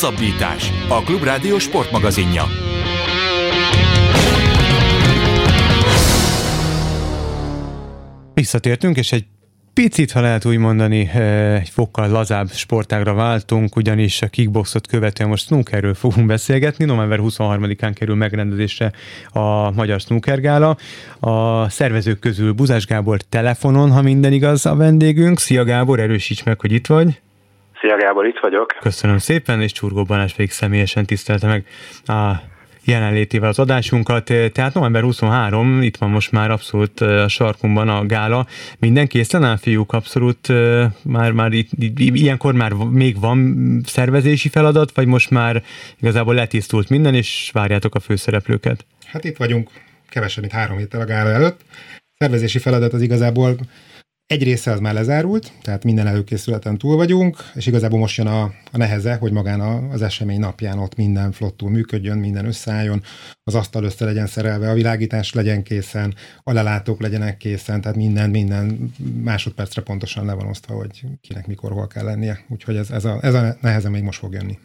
Hosszabbítás. A Klubrádió sportmagazinja. Visszatértünk, és egy picit, ha lehet úgy mondani, egy fokkal lazább sportágra váltunk, ugyanis a kickboxot követően most snookerről fogunk beszélgetni. November 23-án kerül megrendezésre a Magyar Snooker Gála. A szervezők közül Buzás Gábor telefonon, ha minden igaz a vendégünk. Szia Gábor, erősíts meg, hogy itt vagy. Szia Gábor, itt vagyok. Köszönöm szépen, és Csurgó Balázs pedig személyesen tisztelte meg a jelenlétével az adásunkat. Tehát november 23, itt van most már abszolút a sarkunkban a gála. Minden készen áll, fiúk, abszolút már, már itt, ilyenkor már még van szervezési feladat, vagy most már igazából letisztult minden, és várjátok a főszereplőket? Hát itt vagyunk kevesebb, mint három héttel a gála előtt. Szervezési feladat az igazából egy része az már lezárult, tehát minden előkészületen túl vagyunk, és igazából most jön a, a neheze, hogy magán a, az esemény napján ott minden flottul működjön, minden összeálljon, az asztal össze legyen szerelve, a világítás legyen készen, a lelátók legyenek készen, tehát minden, minden másodpercre pontosan le van osztva, hogy kinek mikor hol kell lennie. Úgyhogy ez, ez, a, ez a neheze még most fog jönni.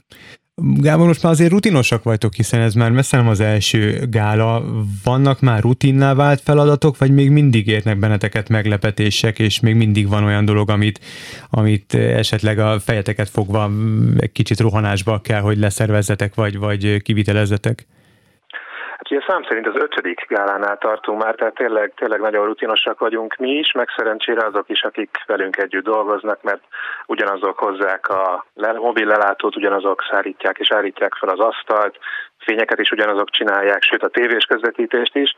Gábor, most már azért rutinosak vagytok, hiszen ez már messze nem az első gála. Vannak már rutinná vált feladatok, vagy még mindig érnek benneteket meglepetések, és még mindig van olyan dolog, amit, amit esetleg a fejeteket fogva egy kicsit rohanásba kell, hogy leszervezzetek, vagy, vagy kivitelezzetek? Ugye szám szerint az ötödik gálánál tartunk már, tehát tényleg, tényleg nagyon rutinosak vagyunk mi is, meg szerencsére azok is, akik velünk együtt dolgoznak, mert ugyanazok hozzák a mobil lelátót, ugyanazok szárítják és állítják fel az asztalt, fényeket is ugyanazok csinálják, sőt a tévés közvetítést is,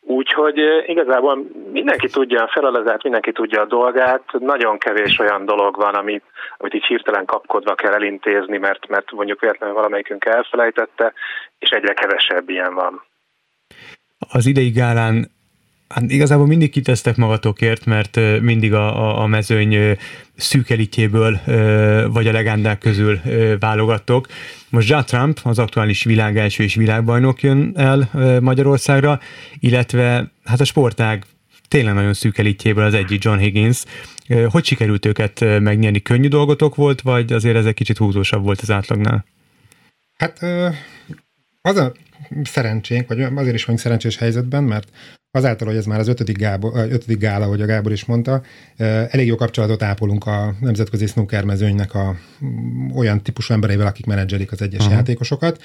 Úgyhogy igazából mindenki tudja a feladatát, mindenki tudja a dolgát. Nagyon kevés olyan dolog van, amit, amit így hirtelen kapkodva kell elintézni, mert, mert mondjuk véletlenül valamelyikünk elfelejtette, és egyre kevesebb ilyen van az idei gálán Hát igazából mindig kitesztek magatokért, mert mindig a, a, mezőny szűkelítjéből vagy a legendák közül válogattok. Most Ja Trump, az aktuális világ és világbajnok jön el Magyarországra, illetve hát a sportág tényleg nagyon szűkelítjéből az egyik John Higgins. Hogy sikerült őket megnyerni? Könnyű dolgotok volt, vagy azért ez egy kicsit húzósabb volt az átlagnál? Hát az a szerencsénk, vagy azért is vagyunk szerencsés helyzetben, mert azáltal, hogy ez már az ötödik, Gábor, ötödik gála, ahogy a Gábor is mondta, elég jó kapcsolatot ápolunk a nemzetközi snooker mezőnynek a mm, olyan típusú embereivel, akik menedzselik az egyes uh-huh. játékosokat.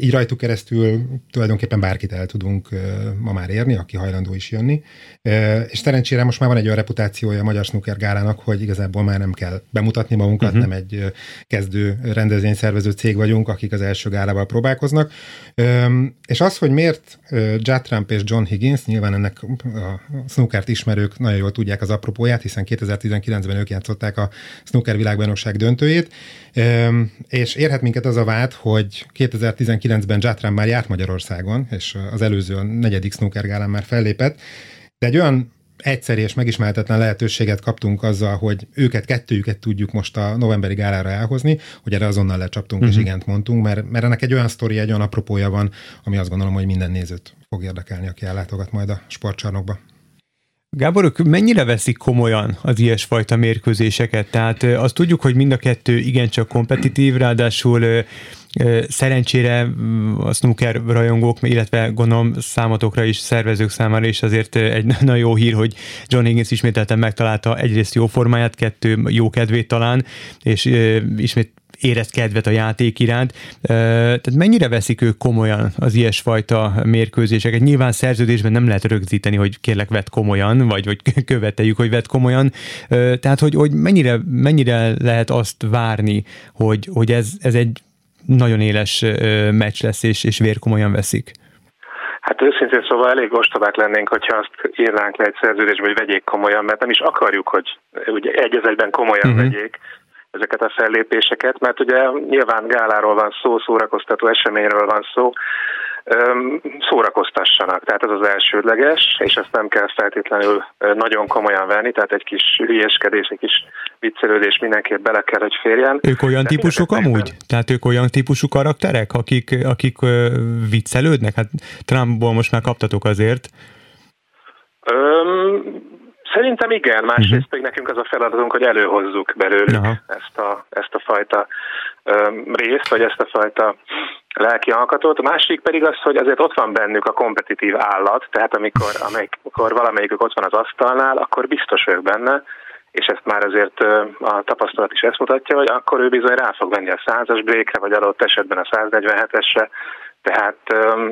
Így rajtuk keresztül tulajdonképpen bárkit el tudunk ma már érni, aki hajlandó is jönni. És szerencsére most már van egy olyan reputációja a Magyar Snooker Gálának, hogy igazából már nem kell bemutatni magunkat, uh-huh. nem egy kezdő rendezvényszervező cég vagyunk, akik az első gálával próbálkoznak. És az, hogy miért Judd Trump és John Higgins, nyilván ennek a snookert ismerők nagyon jól tudják az apropóját, hiszen 2019-ben ők játszották a snooker világbajnokság döntőjét, és érhet minket az a vád, hogy 2019-ben Jatran már járt Magyarországon, és az előző a negyedik snooker gálán már fellépett, de egy olyan egyszerű és megismerhetetlen lehetőséget kaptunk azzal, hogy őket, kettőjüket tudjuk most a novemberi gálára elhozni, hogy erre azonnal lecsaptunk uh-huh. és mhm. igent mondtunk, mert, mert ennek egy olyan sztori, egy olyan apropója van, ami azt gondolom, hogy minden nézőt fog érdekelni, aki ellátogat majd a sportcsarnokba. Gábor, ők mennyire veszik komolyan az ilyesfajta mérkőzéseket? Tehát azt tudjuk, hogy mind a kettő igencsak kompetitív, ráadásul Szerencsére mm, a snooker rajongók, illetve gondolom számotokra is, szervezők számára is azért egy nagyon jó hír, hogy John Higgins ismételten megtalálta egyrészt jó formáját, kettő jó kedvét talán, és ismét érez kedvet a játék iránt. Tehát mennyire veszik ők komolyan az ilyesfajta mérkőzéseket? Nyilván szerződésben nem lehet rögzíteni, hogy kérlek vett komolyan, vagy, vagy követeljük, hogy vett komolyan. Tehát, hogy, hogy mennyire, mennyire lehet azt várni, hogy, hogy ez, ez egy nagyon éles meccs lesz, és, és vérkomolyan veszik. Hát őszintén szóval elég ostobák lennénk, hogyha azt írnánk le egy szerződésbe, hogy vegyék komolyan, mert nem is akarjuk, hogy ugye egy egyben komolyan uh-huh. vegyék ezeket a fellépéseket, mert ugye nyilván gáláról van szó, szórakoztató eseményről van szó, szórakoztassanak. Tehát ez az elsődleges, és ezt nem kell feltétlenül nagyon komolyan venni, tehát egy kis hülyeskedés, egy kis viccelődés mindenképp bele kell, hogy férjen. Ők olyan típusok amúgy? Tehát ők olyan típusú karakterek, akik, akik viccelődnek? Hát Trumpból most már kaptatok azért. Öm, szerintem igen, másrészt uh-huh. nekünk az a feladatunk, hogy előhozzuk belőlük ezt a, ezt a fajta részt, vagy ezt a fajta lelki alkatot, a másik pedig az, hogy azért ott van bennük a kompetitív állat, tehát amikor, amikor valamelyikük ott van az asztalnál, akkor biztos vagyok benne, és ezt már azért a tapasztalat is ezt mutatja, hogy akkor ő bizony rá fog venni a százas brékre, vagy adott esetben a 147-esre, tehát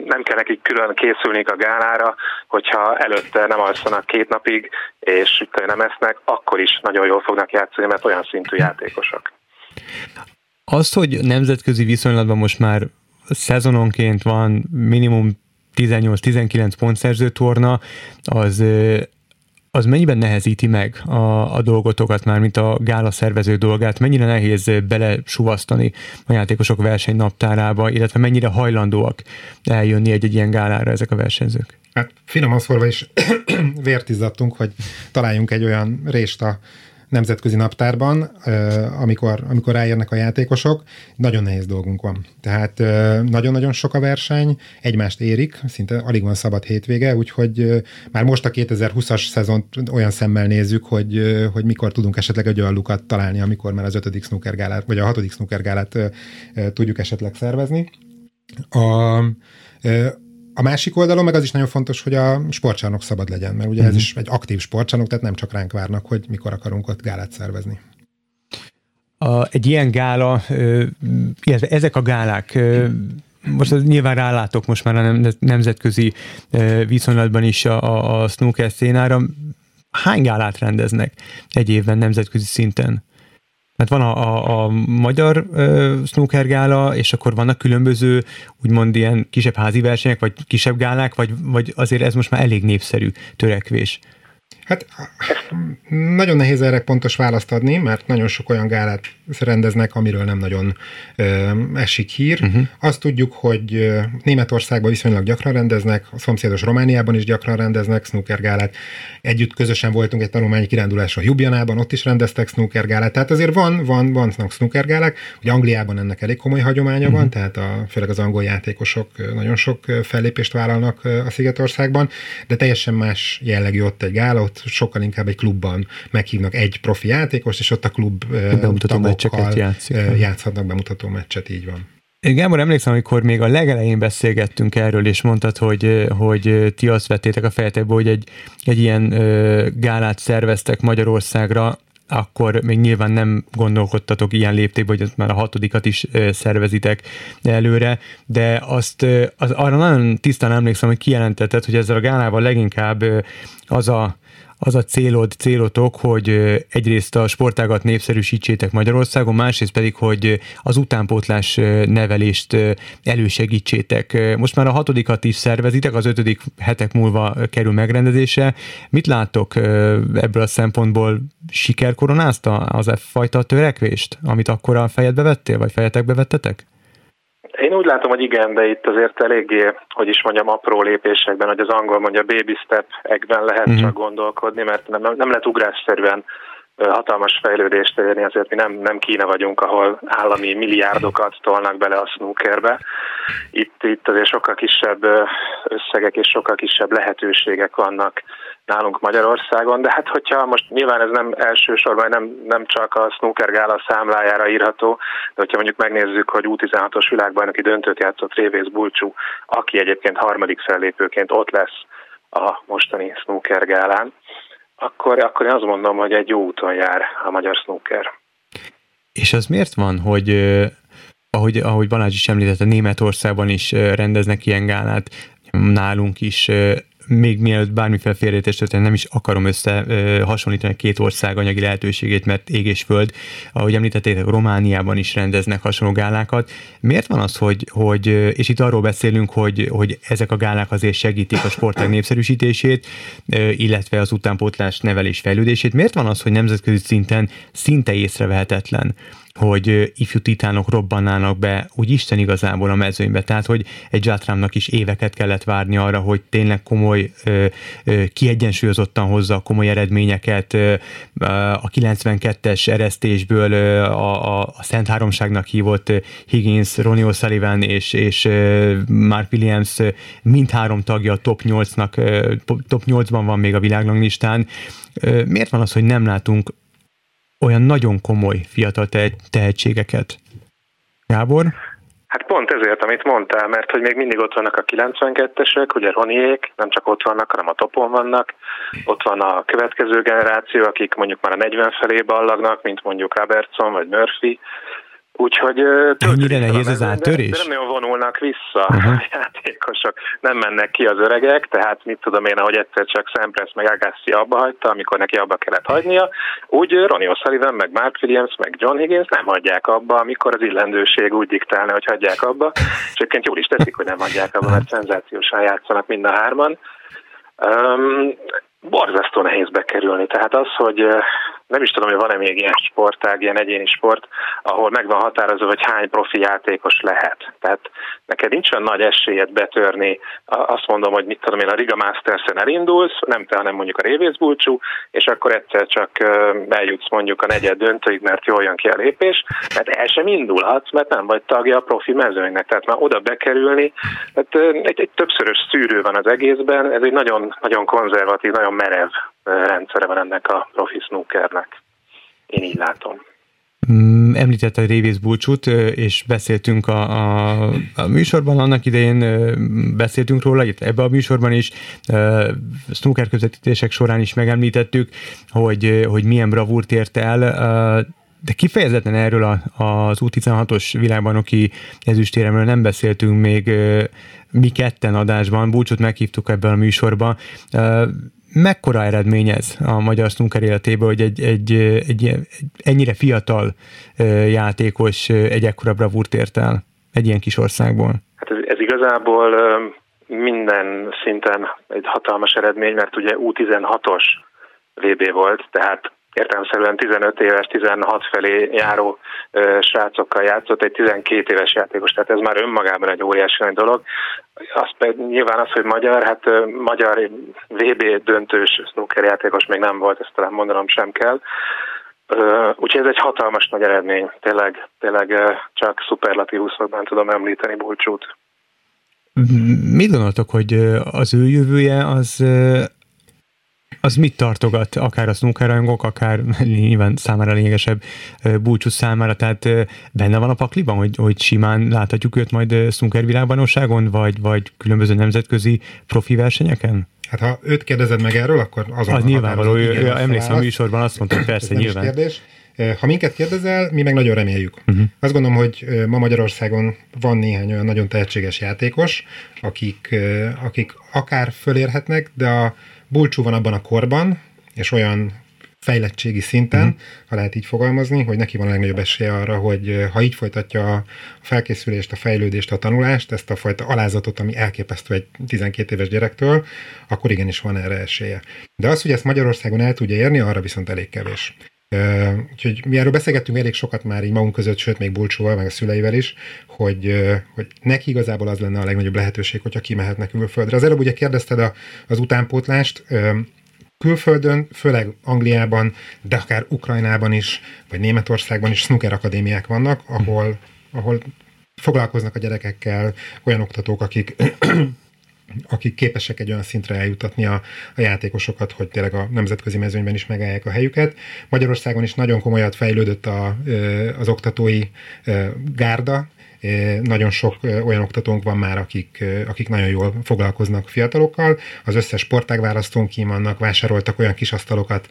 nem kell nekik külön készülni a gálára, hogyha előtte nem alszanak két napig, és nem esznek, akkor is nagyon jól fognak játszani, mert olyan szintű játékosok. Azt, hogy nemzetközi viszonylatban most már szezononként van minimum 18-19 pontszerző torna, az az mennyiben nehezíti meg a, a dolgotokat már, mint a gála szervező dolgát, mennyire nehéz belesuvasztani a játékosok versenynaptárába, illetve mennyire hajlandóak eljönni egy-egy ilyen gálára ezek a versenyzők? Hát finoman szólva is vértizattunk, hogy találjunk egy olyan rést a nemzetközi naptárban, amikor, amikor ráérnek a játékosok, nagyon nehéz dolgunk van. Tehát nagyon-nagyon sok a verseny, egymást érik, szinte alig van szabad hétvége, úgyhogy már most a 2020-as szezont olyan szemmel nézzük, hogy, hogy mikor tudunk esetleg egy olyan lukat találni, amikor már az ötödik snookergálát, vagy a hatodik snookergálát tudjuk esetleg szervezni. A, a másik oldalon meg az is nagyon fontos, hogy a sportcsarnok szabad legyen, mert ugye uh-huh. ez mhm. is egy aktív sportcsarnok, tehát nem csak ránk várnak, hogy mikor akarunk ott gálát szervezni. A, egy ilyen gála, illetve ezek a gálák, most az nyilván rálátok most már a nemzetközi viszonylatban is a, a snooker szénára, hány gálát rendeznek egy évben nemzetközi szinten? Mert van a, a, a magyar uh, snooker gála, és akkor vannak különböző, úgymond ilyen kisebb házi versenyek, vagy kisebb gálák, vagy, vagy azért ez most már elég népszerű törekvés. Hát nagyon nehéz erre pontos választ adni, mert nagyon sok olyan gálát rendeznek, amiről nem nagyon ö, esik hír. Uh-huh. Azt tudjuk, hogy Németországban viszonylag gyakran rendeznek, a szomszédos Romániában is gyakran rendeznek snookergálát. Együtt közösen voltunk egy tanulmányi kirándulásra Jubianában, ott is rendeztek snookergálát. Tehát azért van, van, vannak snookergálák. Ugye Angliában ennek elég komoly hagyománya uh-huh. van, tehát a, főleg az angol játékosok nagyon sok fellépést vállalnak a Szigetországban, de teljesen más jellegű ott egy gála, ott sokkal inkább egy klubban meghívnak egy profi játékos, és ott a klub bemutató meccseket játszik. játszhatnak bemutató meccset, így van. Gábor, emlékszem, amikor még a legelején beszélgettünk erről, és mondtad, hogy, hogy ti azt vettétek a fejetekbe, hogy egy, egy ilyen gálát szerveztek Magyarországra, akkor még nyilván nem gondolkodtatok ilyen léptékben, hogy már a hatodikat is szervezitek előre, de azt az, arra nagyon tisztán emlékszem, hogy kijelentetted, hogy ezzel a gálával leginkább az a az a célod, célotok, hogy egyrészt a sportágat népszerűsítsétek Magyarországon, másrészt pedig, hogy az utánpótlás nevelést elősegítsétek. Most már a hatodikat is szervezitek, az ötödik hetek múlva kerül megrendezése. Mit látok ebből a szempontból? Sikerkoronázta az e fajta törekvést, amit akkor a fejedbe vettél, vagy fejetekbe vettetek? Én úgy látom, hogy igen, de itt azért eléggé, hogy is mondjam, apró lépésekben, hogy az angol mondja baby step ekben lehet csak gondolkodni, mert nem, nem lehet ugrásszerűen hatalmas fejlődést elérni, azért mi nem, nem Kína vagyunk, ahol állami milliárdokat tolnak bele a snookerbe. Itt, itt azért sokkal kisebb összegek és sokkal kisebb lehetőségek vannak nálunk Magyarországon, de hát hogyha most nyilván ez nem elsősorban nem, nem csak a snooker gála számlájára írható, de hogyha mondjuk megnézzük, hogy U16-os világbajnoki döntőt játszott Révész Bulcsú, aki egyébként harmadik fellépőként ott lesz a mostani snooker gálán, akkor, akkor én azt mondom, hogy egy jó úton jár a magyar snooker. És az miért van, hogy ahogy, ahogy Balázs is említette, Németországban is rendeznek ilyen gálát, nálunk is még mielőtt bármiféle félrejtés történt, nem is akarom össze hasonlítani két ország anyagi lehetőségét, mert ég és föld, ahogy említettétek, Romániában is rendeznek hasonló gálákat. Miért van az, hogy, hogy és itt arról beszélünk, hogy, hogy ezek a gálák azért segítik a sportág népszerűsítését, illetve az utánpótlás nevelés fejlődését. Miért van az, hogy nemzetközi szinten szinte észrevehetetlen, hogy ifjú titánok robbannának be úgy Isten igazából a mezőnybe. Tehát, hogy egy zsátrámnak is éveket kellett várni arra, hogy tényleg komoly, kiegyensúlyozottan hozza a komoly eredményeket. A 92-es eresztésből a, a, a Szent Háromságnak hívott Higgins, Ronnie O'Sullivan és, és Mark Williams mindhárom tagja a top 8-nak, top 8-ban van még a világlanglistán. Miért van az, hogy nem látunk olyan nagyon komoly fiatal tehetségeket? Gábor? Hát pont ezért, amit mondtál, mert hogy még mindig ott vannak a 92-esek, ugye Roniék, nem csak ott vannak, hanem a topon vannak. Ott van a következő generáció, akik mondjuk már a 40 felé ballagnak, mint mondjuk Robertson vagy Murphy, Úgyhogy ennyire nehéz az áttörés? De, de nem nagyon vonulnak vissza uh-huh. a játékosok, nem mennek ki az öregek, tehát mit tudom én, ahogy egyszer csak Sampras meg Agassi abba hagyta, amikor neki abba kellett hagynia, úgy Ronnie O'Sullivan, meg Mark Williams, meg John Higgins nem hagyják abba, amikor az illendőség úgy diktálna, hogy hagyják abba, és egyébként jól is teszik, hogy nem hagyják abba, mert szenzációsan játszanak mind a hárman. Um, borzasztó nehéz bekerülni. Tehát az, hogy nem is tudom, hogy van-e még ilyen sportág, ilyen egyéni sport, ahol meg van határozva, hogy hány profi játékos lehet. Tehát neked nincs olyan nagy esélyed betörni, azt mondom, hogy mit tudom én, a Riga Masters-en elindulsz, nem te, hanem mondjuk a révészbúcsú, és akkor egyszer csak eljutsz mondjuk a negyed döntőig, mert jól jön ki a lépés, mert el sem indulhatsz, mert nem vagy tagja a profi mezőnynek. Tehát már oda bekerülni, tehát egy, egy többszörös szűrő van az egészben, ez egy nagyon, nagyon konzervatív, nagyon merev rendszere van ennek a profi snookernek. Én így látom. Mm, említette Révész búcsút, és beszéltünk a, a, a műsorban, annak idején beszéltünk róla, itt ebbe a műsorban is, snooker közvetítések során is megemlítettük, hogy, hogy milyen bravúrt ért el, de kifejezetten erről a, az U16-os világbanoki ezüstéremről nem beszéltünk még mi ketten adásban, búcsút meghívtuk ebben a műsorban mekkora eredmény ez a magyar snooker életében, hogy egy, egy, egy, egy ennyire fiatal játékos egy ekkora bravúrt ért el egy ilyen kis országból? Hát ez, ez igazából minden szinten egy hatalmas eredmény, mert ugye U16-os VB volt, tehát értelemszerűen 15 éves, 16 felé járó srácokkal játszott, egy 12 éves játékos, tehát ez már önmagában egy óriási nagy dolog. Az pedig nyilván az, hogy magyar, hát magyar VB döntős snooker játékos még nem volt, ezt talán mondanom sem kell. Úgyhogy ez egy hatalmas nagy eredmény, tényleg, tényleg csak szuperlatívuszokban tudom említeni Bulcsút. Mit gondoltok, hogy az ő jövője az az mit tartogat, akár a snookerrajongók, akár nyilván számára lényegesebb búcsú számára, tehát benne van a pakliban, hogy, hogy simán láthatjuk őt majd snooker világbajnokságon, vagy, vagy különböző nemzetközi profi versenyeken? Hát ha őt kérdezed meg erről, akkor az nyilvánvaló, ő, emlékszem a műsorban azt mondta, hogy persze, nyilván. Kérdés. Ha minket kérdezel, mi meg nagyon reméljük. Uh-huh. Azt gondolom, hogy ma Magyarországon van néhány olyan nagyon tehetséges játékos, akik, akik akár fölérhetnek, de a Bulcsú van abban a korban, és olyan fejlettségi szinten, uh-huh. ha lehet így fogalmazni, hogy neki van a legnagyobb esélye arra, hogy ha így folytatja a felkészülést, a fejlődést, a tanulást, ezt a fajta alázatot, ami elképesztő egy 12 éves gyerektől, akkor igenis van erre esélye. De az, hogy ezt Magyarországon el tudja érni, arra viszont elég kevés. Uh, úgyhogy mi erről beszélgettünk elég sokat már így magunk között, sőt még Bulcsóval, meg a szüleivel is, hogy, hogy neki igazából az lenne a legnagyobb lehetőség, hogyha kimehetne külföldre. Az előbb ugye kérdezted a, az utánpótlást, külföldön, főleg Angliában, de akár Ukrajnában is, vagy Németországban is snooker akadémiák vannak, ahol, ahol foglalkoznak a gyerekekkel olyan oktatók, akik akik képesek egy olyan szintre eljutatni a, a játékosokat, hogy tényleg a nemzetközi mezőnyben is megállják a helyüket. Magyarországon is nagyon komolyat fejlődött a, az oktatói gárda, nagyon sok olyan oktatónk van már, akik, akik nagyon jól foglalkoznak fiatalokkal. Az összes sportág választónk ki vannak, vásároltak olyan kis asztalokat,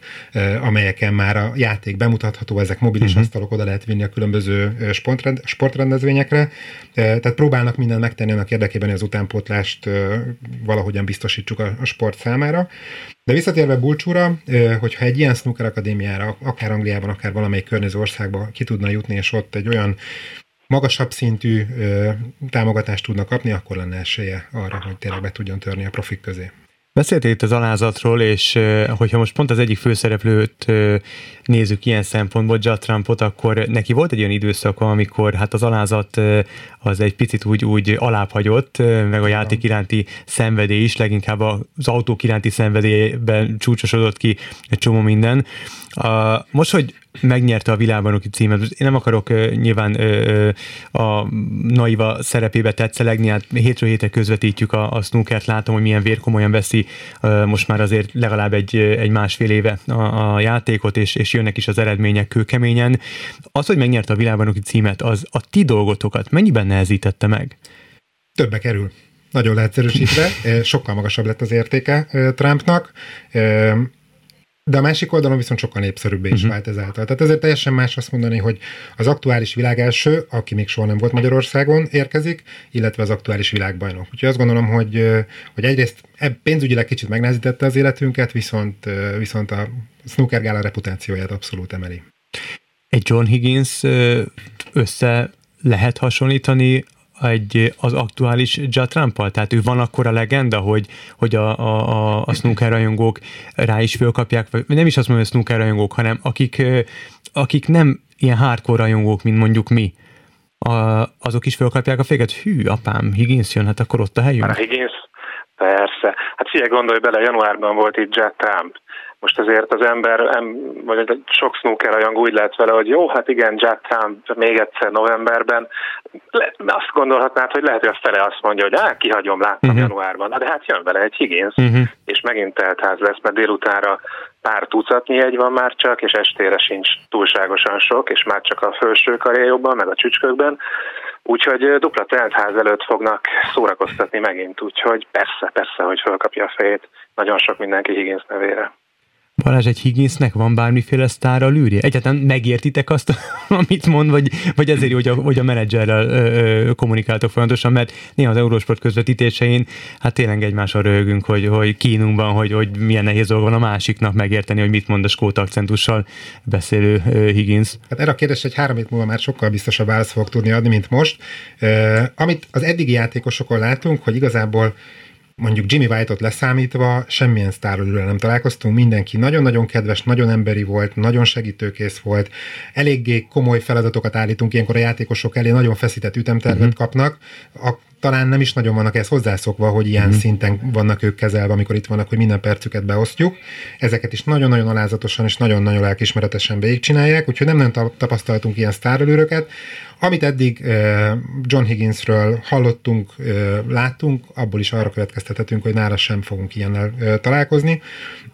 amelyeken már a játék bemutatható, ezek mobilis uh-huh. asztalok, oda lehet vinni a különböző sportrend, sportrendezvényekre. Tehát próbálnak mindent megtenni annak érdekében, hogy az utánpótlást valahogyan biztosítsuk a, a sport számára. De visszatérve Bulcsúra, hogyha egy ilyen snooker akadémiára, akár Angliában, akár valamelyik környező országba ki tudna jutni, és ott egy olyan magasabb szintű ö, támogatást tudnak kapni, akkor lenne esélye arra, hogy tényleg be tudjon törni a profik közé. Beszéltél itt az alázatról, és hogyha most pont az egyik főszereplőt nézzük ilyen szempontból, Judd Trumpot, akkor neki volt egy olyan időszaka, amikor hát az alázat az egy picit úgy, úgy alábbhagyott, meg a játék iránti szenvedély is, leginkább az autók iránti szenvedélyben csúcsosodott ki egy csomó minden. A, most, hogy megnyerte a világbajnoki címet, én nem akarok uh, nyilván uh, a naiva szerepébe tetszelegni, hát hétről hétre közvetítjük a, a snookert, látom, hogy milyen vérkomolyan veszi uh, most már azért legalább egy, egy másfél éve a, a játékot, és, és jönnek is az eredmények kőkeményen. Az, hogy megnyerte a világbajnoki címet, az a ti dolgotokat mennyiben nehezítette meg? Többe kerül. Nagyon leegyszerűsítve, sokkal magasabb lett az értéke Trumpnak de a másik oldalon viszont sokkal népszerűbbé is uh-huh. vált ezáltal. Tehát ezért teljesen más azt mondani, hogy az aktuális világ első, aki még soha nem volt Magyarországon, érkezik, illetve az aktuális világbajnok. Úgyhogy azt gondolom, hogy, hogy egyrészt pénzügyileg kicsit megnehezítette az életünket, viszont, viszont a snooker gála reputációját abszolút emeli. Egy John Higgins össze lehet hasonlítani egy, az aktuális Judd trump Tehát ő van akkor a legenda, hogy, hogy a, a, a, a snooker rajongók rá is fölkapják, vagy nem is azt mondom, hogy snooker rajongók, hanem akik, akik nem ilyen hardcore rajongók, mint mondjuk mi, a, azok is fölkapják a féket. Hű, apám, Higgins jön, hát akkor ott a helyünk. Higgins? Persze. Hát figyelj, gondolj bele, januárban volt itt Judd Trump most azért az ember, vagy sok snooker olyan úgy lehet vele, hogy jó, hát igen, Jack Trump még egyszer novemberben. Le, azt gondolhatnád, hogy lehet, hogy a fele azt mondja, hogy á, kihagyom, láttam uh-huh. januárban. Na, de hát jön vele egy Higgins, uh-huh. és megint teltház lesz, mert délutára pár tucatnyi egy van már csak, és estére sincs túlságosan sok, és már csak a felső karjajobban, meg a csücskökben. Úgyhogy dupla teltház előtt fognak szórakoztatni megint, úgyhogy persze, persze, hogy felkapja a fejét nagyon sok mindenki Higgins nevére. Balázs, egy Higginsnek van bármiféle sztára lűrje? Egyáltalán megértitek azt, amit mond, vagy, vagy azért, hogy a, hogy a menedzserrel ö, ö, kommunikáltok folyamatosan, mert néha az Eurosport közvetítésein hát tényleg egymással röhögünk, hogy, hogy kínunkban, hogy, hogy milyen nehéz dolga van a másiknak megérteni, hogy mit mond a skót akcentussal beszélő ö, Higgins. Hát erre a kérdés egy három hét múlva már sokkal biztosabb választ fog tudni adni, mint most. Uh, amit az eddigi játékosokon látunk, hogy igazából mondjuk Jimmy White-ot leszámítva semmilyen sztárról nem találkoztunk, mindenki nagyon-nagyon kedves, nagyon emberi volt, nagyon segítőkész volt, eléggé komoly feladatokat állítunk ilyenkor a játékosok elé, nagyon feszített ütemtervet uh-huh. kapnak, a, talán nem is nagyon vannak ezt hozzászokva, hogy ilyen uh-huh. szinten vannak ők kezelve, amikor itt vannak, hogy minden percüket beosztjuk. Ezeket is nagyon-nagyon alázatosan és nagyon-nagyon lelkismeretesen végigcsinálják, úgyhogy nem nagyon tapasztaltunk ilyen sztárölőröket. Amit eddig John Higginsről hallottunk, láttunk, abból is arra következtethetünk, hogy nála sem fogunk ilyennel találkozni,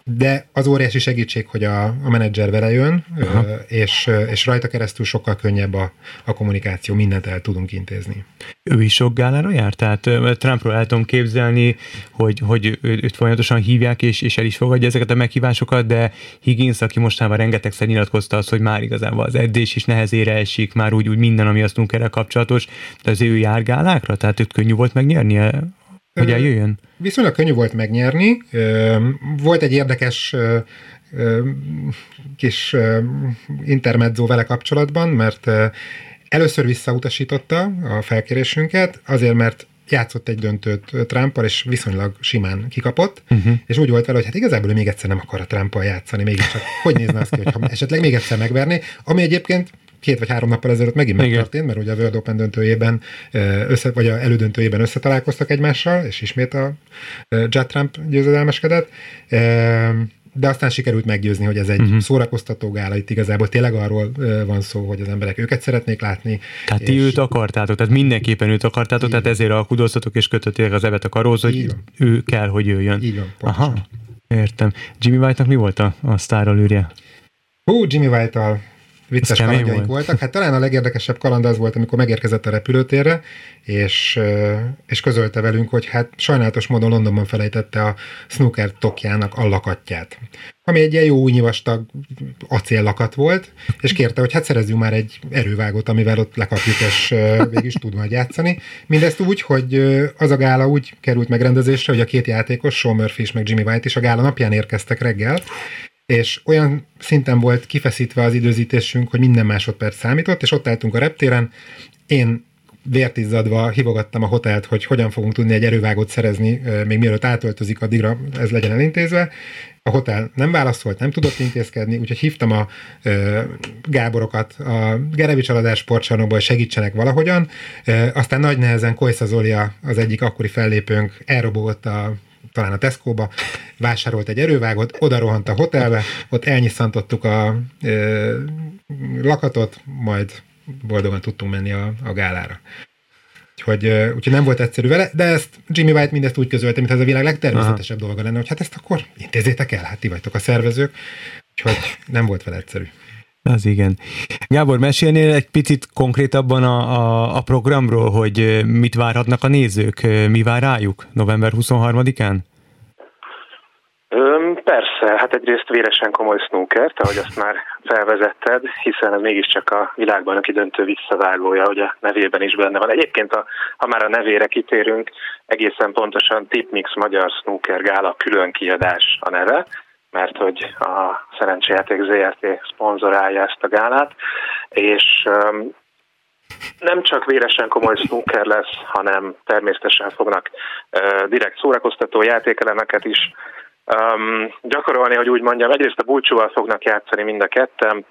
de az óriási segítség, hogy a, a menedzser vele jön, Aha. és, és rajta keresztül sokkal könnyebb a, a kommunikáció, mindent el tudunk intézni. Ő is sok gálára jár? Tehát Trumpról el tudom képzelni, hogy, hogy őt folyamatosan hívják, és, és el is fogadja ezeket a meghívásokat, de Higgins, aki mostában rengetegszer nyilatkozta azt, hogy már igazából az edzés is nehezére esik, már úgy, úgy minden, ami a snookerrel kapcsolatos, de az ő jár gálákra? Tehát őt könnyű volt megnyernie, hogy eljöjjön? Viszonylag könnyű volt megnyerni. Volt egy érdekes kis intermezzo vele kapcsolatban, mert először visszautasította a felkérésünket, azért, mert játszott egy döntőt Trumpal, és viszonylag simán kikapott, uh-huh. és úgy volt vele, hogy hát igazából még egyszer nem akar a Trumpal játszani, mégiscsak hogy nézne az ki, hogyha esetleg még egyszer megverni, ami egyébként két vagy három nappal ezelőtt megint Igen. megtörtént, mert ugye a World Open döntőjében, össze, vagy a elődöntőjében összetalálkoztak egymással, és ismét a Judd Trump győzedelmeskedett de aztán sikerült meggyőzni, hogy ez egy uh-huh. szórakoztató gála, itt igazából tényleg arról van szó, hogy az emberek őket szeretnék látni. Tehát és... ti őt akartátok, tehát mindenképpen őt akartátok, Igen. tehát ezért alkudoztatok és kötötték az evet a karóz, hogy ő kell, hogy jöjjön. Így van, Aha, értem. Jimmy White-nak mi volt a, a sztárral Hú, Jimmy White-tal vicces kalandjaink volt. voltak. Hát talán a legérdekesebb kaland az volt, amikor megérkezett a repülőtérre, és, és közölte velünk, hogy hát sajnálatos módon Londonban felejtette a snooker tokjának a lakatját. Ami egy ilyen jó új vastag acéllakat volt, és kérte, hogy hát szerezzünk már egy erővágót, amivel ott lekapjuk, és végig is tud majd játszani. Mindezt úgy, hogy az a gála úgy került megrendezésre, hogy a két játékos, Sean Murphy és meg Jimmy White is a gála napján érkeztek reggel, és olyan szinten volt kifeszítve az időzítésünk, hogy minden másodperc számított, és ott álltunk a reptéren, én vértizzadva hívogattam a hotelt, hogy hogyan fogunk tudni egy erővágót szerezni, még mielőtt átöltözik, addigra ez legyen elintézve. A hotel nem válaszolt, nem tudott intézkedni, úgyhogy hívtam a ö, Gáborokat a Gerevics Aladás sportcsarnokból, segítsenek valahogyan. Ö, aztán nagy nehezen Koysza Zoli az egyik akkori fellépőnk elrobogott a talán a Tesco-ba, vásárolt egy erővágot, oda rohant a hotelbe, ott elnyiszantottuk a ö, lakatot, majd boldogan tudtunk menni a, a gálára. Úgyhogy, úgyhogy nem volt egyszerű vele, de ezt Jimmy White mindezt úgy közölte, mint ez a világ legtermészetesebb Aha. dolga lenne, hogy hát ezt akkor intézzétek el, hát ti vagytok a szervezők, úgyhogy nem volt vele egyszerű. Az igen. Gábor, mesélnél egy picit konkrétabban a, a, a programról, hogy mit várhatnak a nézők, mi vár rájuk november 23-án? Öm, persze, hát egyrészt véresen komoly snooker, ahogy azt már felvezetted, hiszen ez mégiscsak a világbajnoki döntő visszavágója, hogy a nevében is benne van. Egyébként, a, ha már a nevére kitérünk, egészen pontosan Tipmix Magyar Snooker Gála külön kiadás a neve, mert hogy a Szerencsejáték ZRT szponzorálja ezt a gálát, és um, nem csak véresen komoly snooker lesz, hanem természetesen fognak uh, direkt szórakoztató játékelemeket is um, gyakorolni, hogy úgy mondjam. Egyrészt a búcsúval fognak játszani mind a ketten,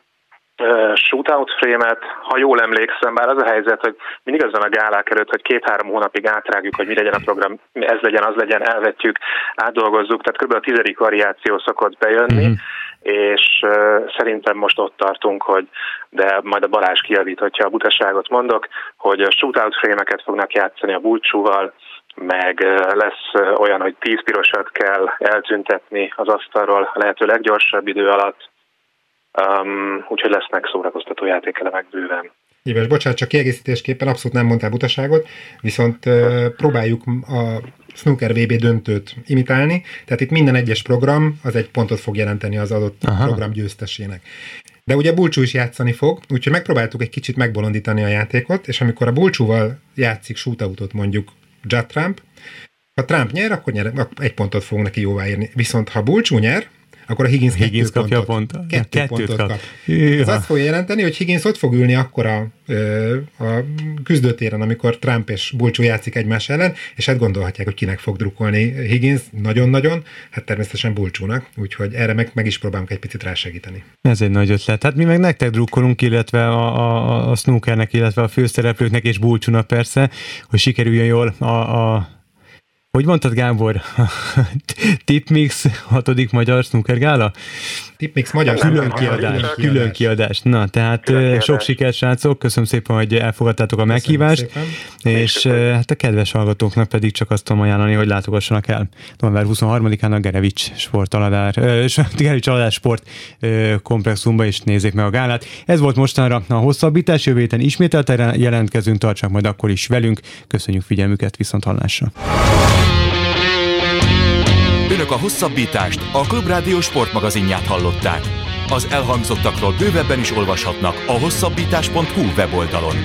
shootout frame-et, ha jól emlékszem, bár az a helyzet, hogy mindig azon a gálák előtt, hogy két-három hónapig átrágjuk, hogy mi legyen a program, ez legyen, az legyen, elvetjük, átdolgozzuk, tehát kb. a tizedik variáció szokott bejönni, mm-hmm. és uh, szerintem most ott tartunk, hogy de majd a Balázs kijavít, hogyha a butaságot mondok, hogy a shootout frame-eket fognak játszani a búcsúval, meg lesz olyan, hogy tíz pirosat kell eltüntetni az asztalról a lehető leggyorsabb idő alatt, um, úgyhogy lesznek szórakoztató játékelemek bőven. Éves, bocsánat, csak kiegészítésképpen abszolút nem mondtál butaságot, viszont uh, próbáljuk a Snooker VB döntőt imitálni, tehát itt minden egyes program az egy pontot fog jelenteni az adott Aha. program győztesének. De ugye Bulcsú is játszani fog, úgyhogy megpróbáltuk egy kicsit megbolondítani a játékot, és amikor a Bulcsúval játszik shootoutot mondjuk Judd Trump, ha Trump nyer, akkor nyer, egy pontot fog neki jóváírni. Viszont ha Bulcsú nyer, akkor a Higgins, Higgins kettő kapja pontot. pontot. Kettő pontot kap. kap. Ez azt fogja jelenteni, hogy Higgins ott fog ülni akkor a, a küzdőtéren, amikor Trump és Bulcsú játszik egymás ellen, és hát gondolhatják, hogy kinek fog drukkolni Higgins nagyon-nagyon, hát természetesen Bulcsúnak, úgyhogy erre meg, meg is próbálunk egy picit rásegíteni. Ez egy nagy ötlet. Hát mi meg nektek drukkolunk, illetve a, a, a snookernek, illetve a főszereplőknek és Bulcsúnak persze, hogy sikerüljön jól a, a hogy mondtad, Gábor? Tipmix, hatodik magyar snooker gála? Tipmix magyar külön kiadás, külön kiadás. Na, tehát külön sok sikert, srácok, köszönöm szépen, hogy elfogadtátok a meghívást, és hát a kedves hallgatóknak pedig csak azt tudom ajánlani, hogy látogassanak el november 23-án a Gerevics sportaladár, Gerevics Aladár sport komplexumba, és nézzék meg a gálát. Ez volt mostanra a hosszabbítás, jövő héten ismételten jelentkezünk, tartsak majd akkor is velünk. Köszönjük figyelmüket, viszont hallásra. Önök a hosszabbítást, a Klubrádió sportmagazinját hallották. Az elhangzottakról bővebben is olvashatnak a hosszabbítás.hu weboldalon.